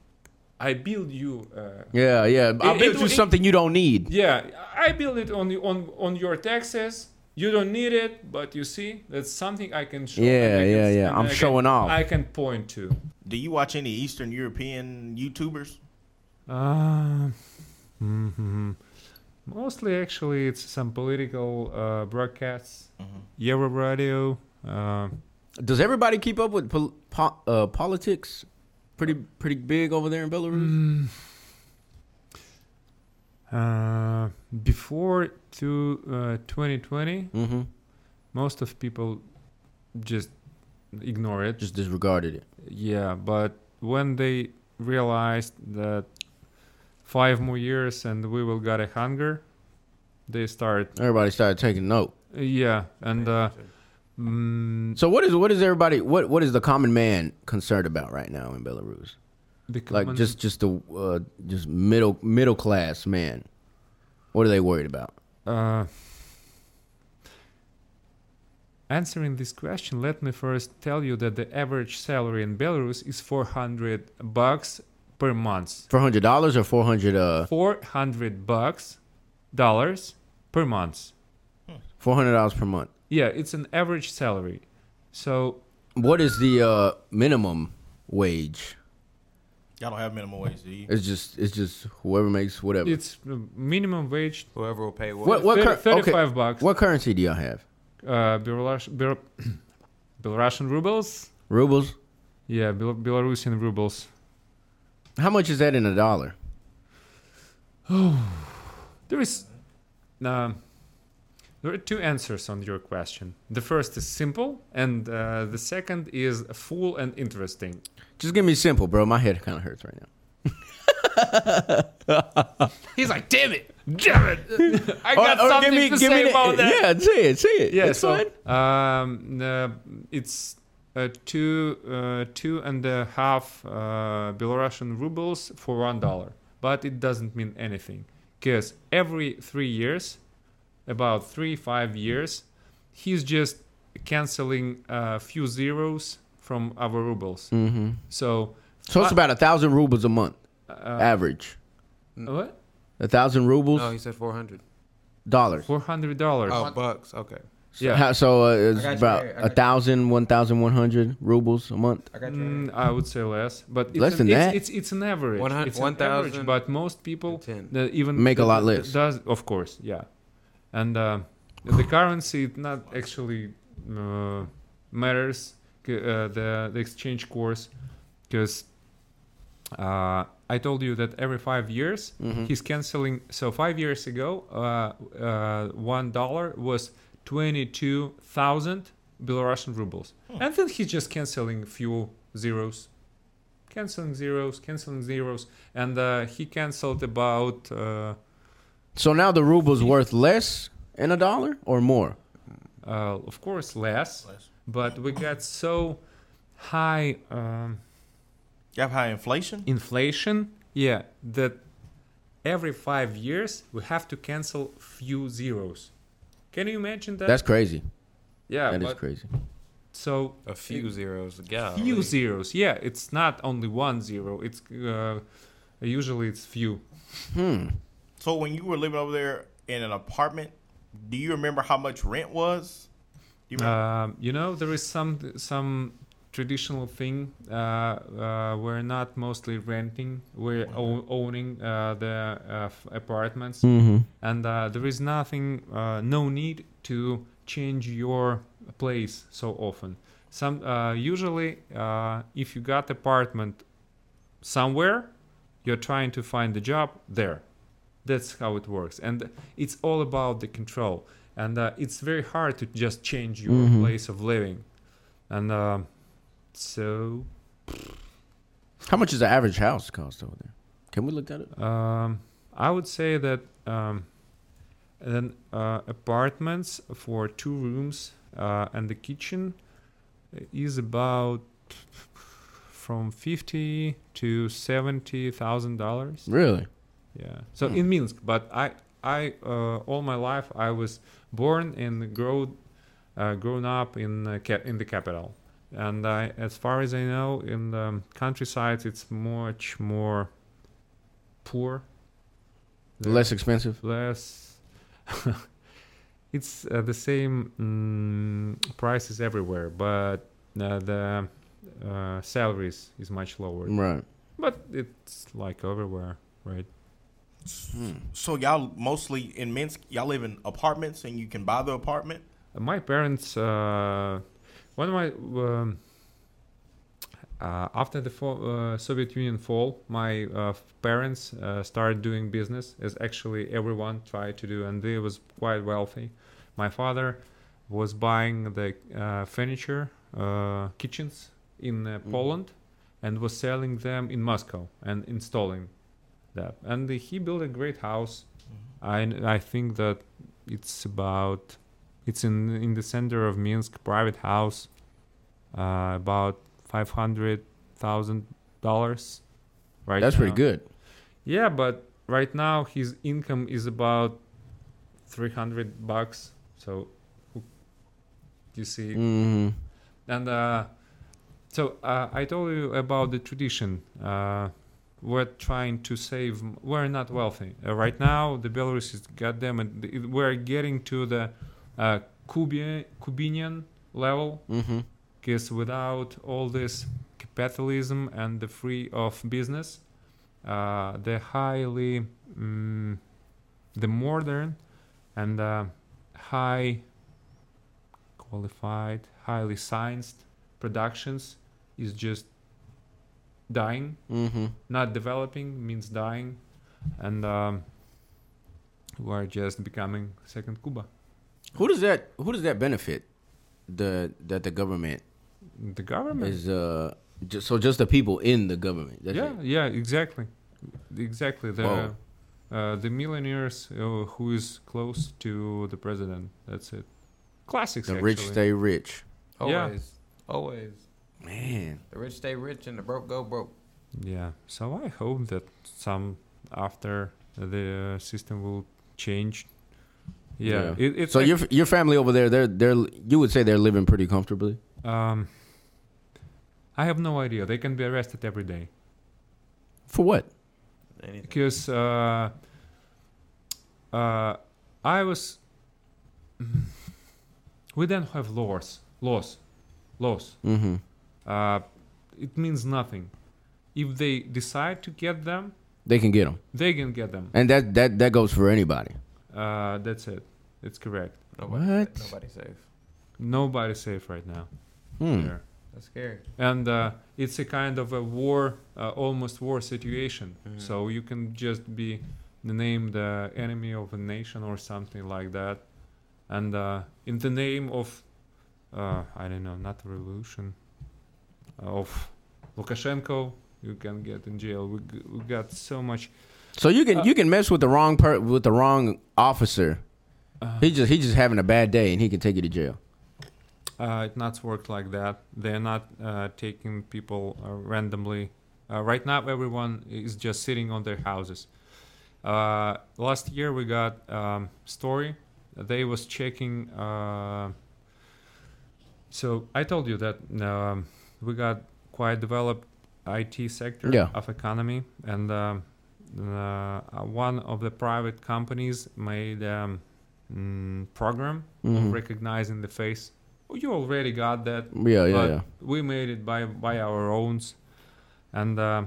I build you. Uh, Yeah, yeah. I It- built it- you it- something you don't need. Yeah, I build it on on on your taxes. You don't need it, but you see, that's something I can show. Yeah, can- yeah, yeah. I'm I can- showing off. I can point to. Do you watch any Eastern European YouTubers? Uh, mm-hmm. Mostly, actually, it's some political uh, broadcasts, Euro Radio. Uh, Does everybody keep up with pol- po- uh, politics? Pretty pretty big over there in Belarus. uh, before to uh, 2020, Mm-hmm. most of people just ignore it. Just disregarded it. Yeah, but when they realized that five more years and we will get a hunger, they start. Everybody started taking note. Yeah, and uh, mm, So what is what is everybody what what is the common man concerned about right now in Belarus? the Like just just the uh, just middle middle class man. What are they worried about? uh, answering this question, let me first tell you that the average salary in Belarus is 400 bucks per month. Four hundred dollars or four hundred uh 400 bucks dollars per month. four hundred dollars per month. Yeah, it's an average salary. So What is the uh minimum wage? Y'all don't have minimum wage, do you? It's just it's just whoever makes whatever. it's uh, minimum wage Whoever will pay what. what what Thir- cur- okay. 35 bucks. What currency do y'all have? Uh, Belarus, Bel- Belarusian rubles? Rubles? Yeah, Bel- Belarusian rubles. How much is that in a dollar? Oh, there is um, there are two answers on your question. The first is simple, and uh, the second is full and interesting. Just give me simple, bro. My head kind of hurts right now. He's like, damn it, damn it. I got or something to say the- about that. Yeah, say it, say it. Yeah, it's so fine. um, uh, it's uh, two uh, two and a half uh, Belarusian rubles for one dollar, but it doesn't mean anything because every three years, about three five years, he's just canceling a few zeros from our rubles. Mm-hmm. So So it's fi- about a thousand rubles a month, uh, average. what A thousand rubles, No, he said 400. dollars. four hundred dollars. Oh, bucks. Okay. Yeah. How- so uh, it's I got you about right, I a got you. thousand, one thousand one hundred rubles a month. I. Mm, I would say less, but it's Less an, than it's, that? It's, it's an average. One hun- it's an average, 1,000 but most people Ten. that even Make a lot less. Does of course, yeah, and uh, the currency it not actually uh, matters uh, the the exchange course because uh, I told you that every five years Mm-hmm. he's canceling. So five years ago, uh, uh, one dollar was twenty two thousand Belarusian rubles, and then he's just canceling few zeros canceling zeros, canceling zeros, and uh, he canceled about uh, So now the ruble's worth less in a dollar or more. uh, of course less, Less. but we got so high um, You have high inflation. inflation, yeah, that every five years we have to cancel few zeros. Can you imagine that? That's crazy. yeah, That is crazy. so A few zeros. Yeah. few zeros. Yeah, it's not only one zero. It's uh, usually it's few. Hmm. So when you were living over there in an apartment, do you remember how much rent was? You remember? Um, you know, there is some some traditional thing. Uh, uh, we're not mostly renting; we're o- owning uh, the uh, apartments, Mm-hmm. and uh, there is nothing, uh, no need to change your place so often. Some uh, usually, uh, if you got apartment somewhere, you're trying to find a job there. That's how it works, and it's all about the control. And uh, it's very hard to just change your Mhm. place of living. And uh, so, How much does the average house cost over there? Can we look at it um, I would say that um, then uh, apartments for two rooms uh, and the kitchen is about from fifty to seventy thousand dollars. Really? Yeah. So Hmm. in Minsk, but I I uh, all my life I was born and grown uh, grown up in uh, ca- in the capital, and I, as far as I know, in the countryside it's much more poor, Less expensive? less. it's uh, the same mm, prices everywhere, but uh, the uh, salaries is much lower. Right. But it's like everywhere, right? So y'all mostly in Minsk, y'all live in apartments and you can buy the apartment. my parents uh, when my um, uh, after the fall, uh, Soviet Union fall, my uh, parents uh, started doing business as actually everyone tried to do, and they was quite wealthy. My father was buying the uh, furniture, uh, kitchens in uh, Poland, and was selling them in Moscow and installing that. And he built a great house. I I think that it's about it's in in the center of Minsk, private house, uh, about five hundred thousand dollars. Right. That's pretty good. Yeah, but right now his income is about three hundred bucks. So you see, Mm-hmm. and uh, so uh, I told you about the tradition. Uh, we're trying to save. We're not wealthy uh, right now. The Belarus is goddamn. it, We're getting to the uh, Cuban level Mm-hmm. because without all this capitalism and the free of business, uh, the highly, mm, the modern and uh, high qualified, highly scienced productions is just dying. Mm-hmm. Not developing means dying, and um, who are just becoming second Cuba. Who does that? Who does that benefit? The that the government The government. is uh just so just the people in the government. That's yeah, it. yeah, exactly, exactly. The Whoa. uh, the millionaires uh, who is close to the president. That's it. Classics. The actually. rich stay rich. Yeah. Always. Always. Man, The rich stay rich and the broke go broke. Yeah. So I hope that some after the system will change. Yeah. It, it's so like- your your family over there, they're they're you would say they're living pretty comfortably. um. I have no idea. They can be arrested every day For what? Anything. because uh, uh, I was. We don't have laws. Laws. Laws. Mm-hmm. Uh, it means nothing. If they decide to get them, They can get them, they can get them. and that that that goes for anybody. Uh, that's it. It's correct. Nobody, What? Nobody's safe. Nobody's safe right now. Hmm. There. That's scary. And uh, it's a kind of a war, uh, almost war situation. Mhm. So you can just be named the enemy of a nation or something like that. And uh, in the name of, uh, I don't know, not revolution, of Lukashenko, you can get in jail. We, we got so much. So you can Uh, you can mess with the wrong per with the wrong officer. Uh, He just he just having a bad day, and he can take you to jail. Uh, it not worked like that. They're not uh, taking people uh, randomly. Uh, right now, everyone is just sitting on their houses. Uh, last year, we got um, story. They was checking. Uh, so I told you that um, we got quite developed IT sector Yeah. of economy, and um, uh, one of the private companies made um, mm, program Mhm. of recognizing the face. Oh, you already got that. Yeah, yeah, but yeah. We made it by by our own, and uh,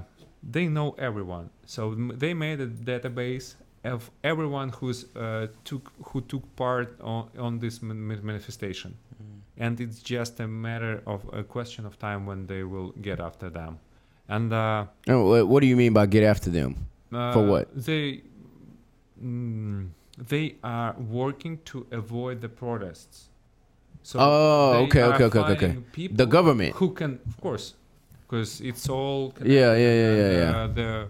they know everyone. So they made a database of everyone who's uh, took who took part on, on this man- man- manifestation, and it's just a matter of a question of time when they will get after them. And uh, And what do you mean by get after them? uh, For what? They mm, they are working to avoid the protests. So Oh, okay, okay, okay, okay, okay. The government. who can, of course, because it's all. Yeah, yeah, yeah, yeah, and, uh, the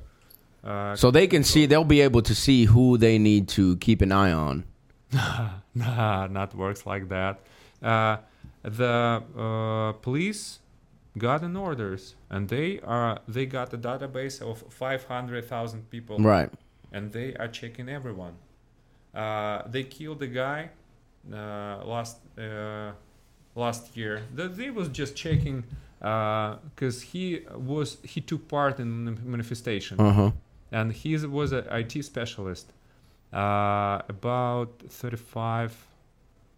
uh, So they can see they'll be able to see who they need to keep an eye on. nah, not works like that. Uh, the uh, police got an orders, and they are they got a database of five hundred thousand people. Right. and they are checking everyone. Uh, they killed a guy uh, last uh, last year. The, they was just checking because he was he took part in the manifestation Uh huh. and he was an IT specialist. Uh, about thirty five.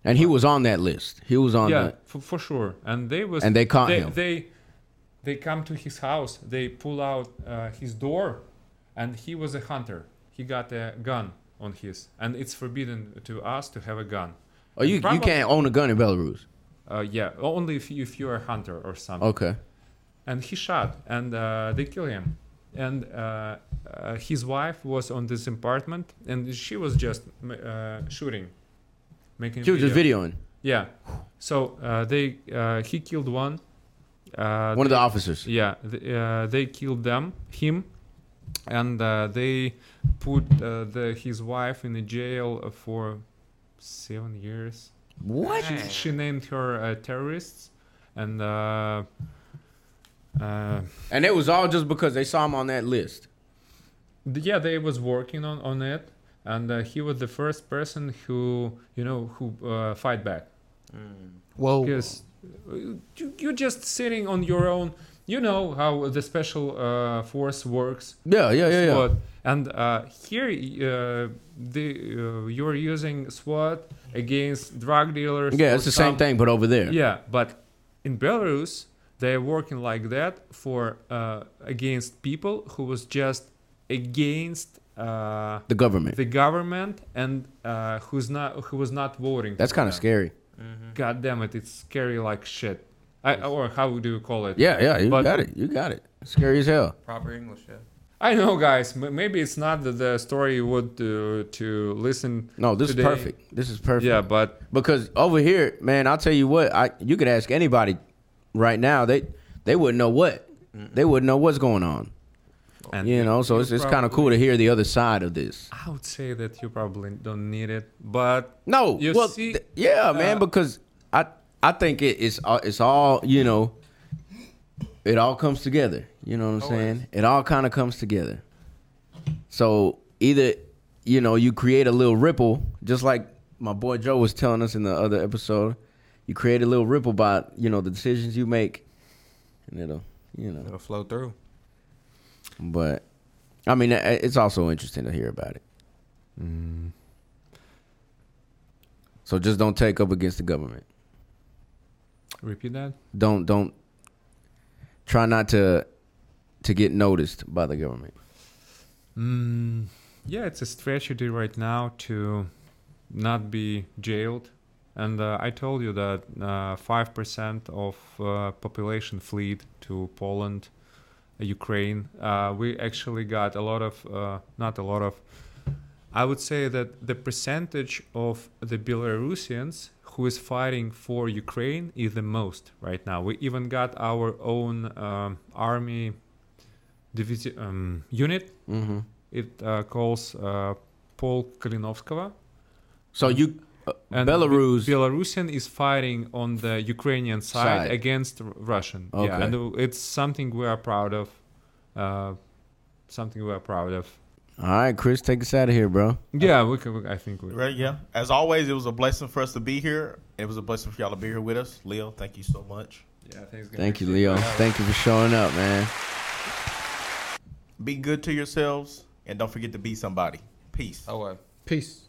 And he was on that list. He was on Yeah, the for, for sure. And they was and they caught they, him. they they come to his house they pull out uh, his door and he was a hunter he got a gun on his and it's forbidden to us to have a gun oh, you you Probably- can't own a gun in Belarus. uh, yeah only if, you, if you're a hunter or something Okay. and he shot and uh, they kill him and uh, uh, his wife was on this apartment and she was just uh, shooting making She was just videoing yeah so uh, they uh, he killed one uh, one of the officers. Yeah, th- uh, they killed them, him, and uh, they put uh, the his wife in a jail for seven years. What? She, she named her uh, terrorists, and uh, uh, And it was all just because they saw him on that list. yeah, they was working on on it, and uh, he was the first person who you know who uh, fight back. Well, because you, you're just sitting on your own. You know how the special uh, force works. Yeah, yeah, yeah, yeah. And uh, here, uh, the uh, you're using SWAT against drug dealers. Yeah, it's the same thing, but over there. Yeah, but in Belarus, they're working like that for uh, against people who was just against uh, The government. the government and uh, who's not who was not voting. That's kind of them. scary. God damn it, it's scary like shit. I, or how do you call it? Yeah, yeah, you But- got it. You got it. Scary as hell. Proper English, yeah. I know, guys. Maybe it's not the, the story you would uh, to listen. No, this today. is perfect. This is perfect. Yeah, but Because over here, man, I'll tell you what, I you could ask anybody right now, they they wouldn't know what. They wouldn't know what's going on. And You know, so you it's it's kind of cool to hear the other side of this. I would say that you probably don't need it, but No, You well, see, th- yeah, man, uh, because I I think it, it's all- it's all you know. It all comes together. You know what I'm saying? It all kind of comes together. So either you know you create a little ripple, just like my boy Joe was telling us in the other episode. You create a little ripple by you know the decisions you make, and it'll you know. It'll flow through. But I mean, it's also interesting to hear about it. mm, So just don't take up against the government. repeat that. don't don't try not to to get noticed by the government. Mm, yeah, it's a strategy right now to not be jailed. And uh, I told you that uh, five percent of uh, population fled to Poland, Ukraine. Uh, we actually got a lot of, uh, not a lot of, I would say that the percentage of the Belarusians who is fighting for Ukraine is the most right now. We even got our own um, army division um, unit. Mm-hmm. It uh, calls uh, Paul Kalinovskova. So you and Belarus, Be- Belarusian is fighting on the Ukrainian side, Side. against R- Russian. Okay. Yeah, and it's something we are proud of. Uh, something we are proud of. all right, Chris, take us out of here, bro. Yeah, we can. We, I think we. Right, yeah. As always, it was a blessing for us to be here. It was a blessing for y'all to be here with us. Leo, thank you so much. Yeah, thanks. guys. Thank you, Leo. Thank you for showing up, man. Be good to yourselves and don't forget to be somebody. Peace. Oh, well. Peace.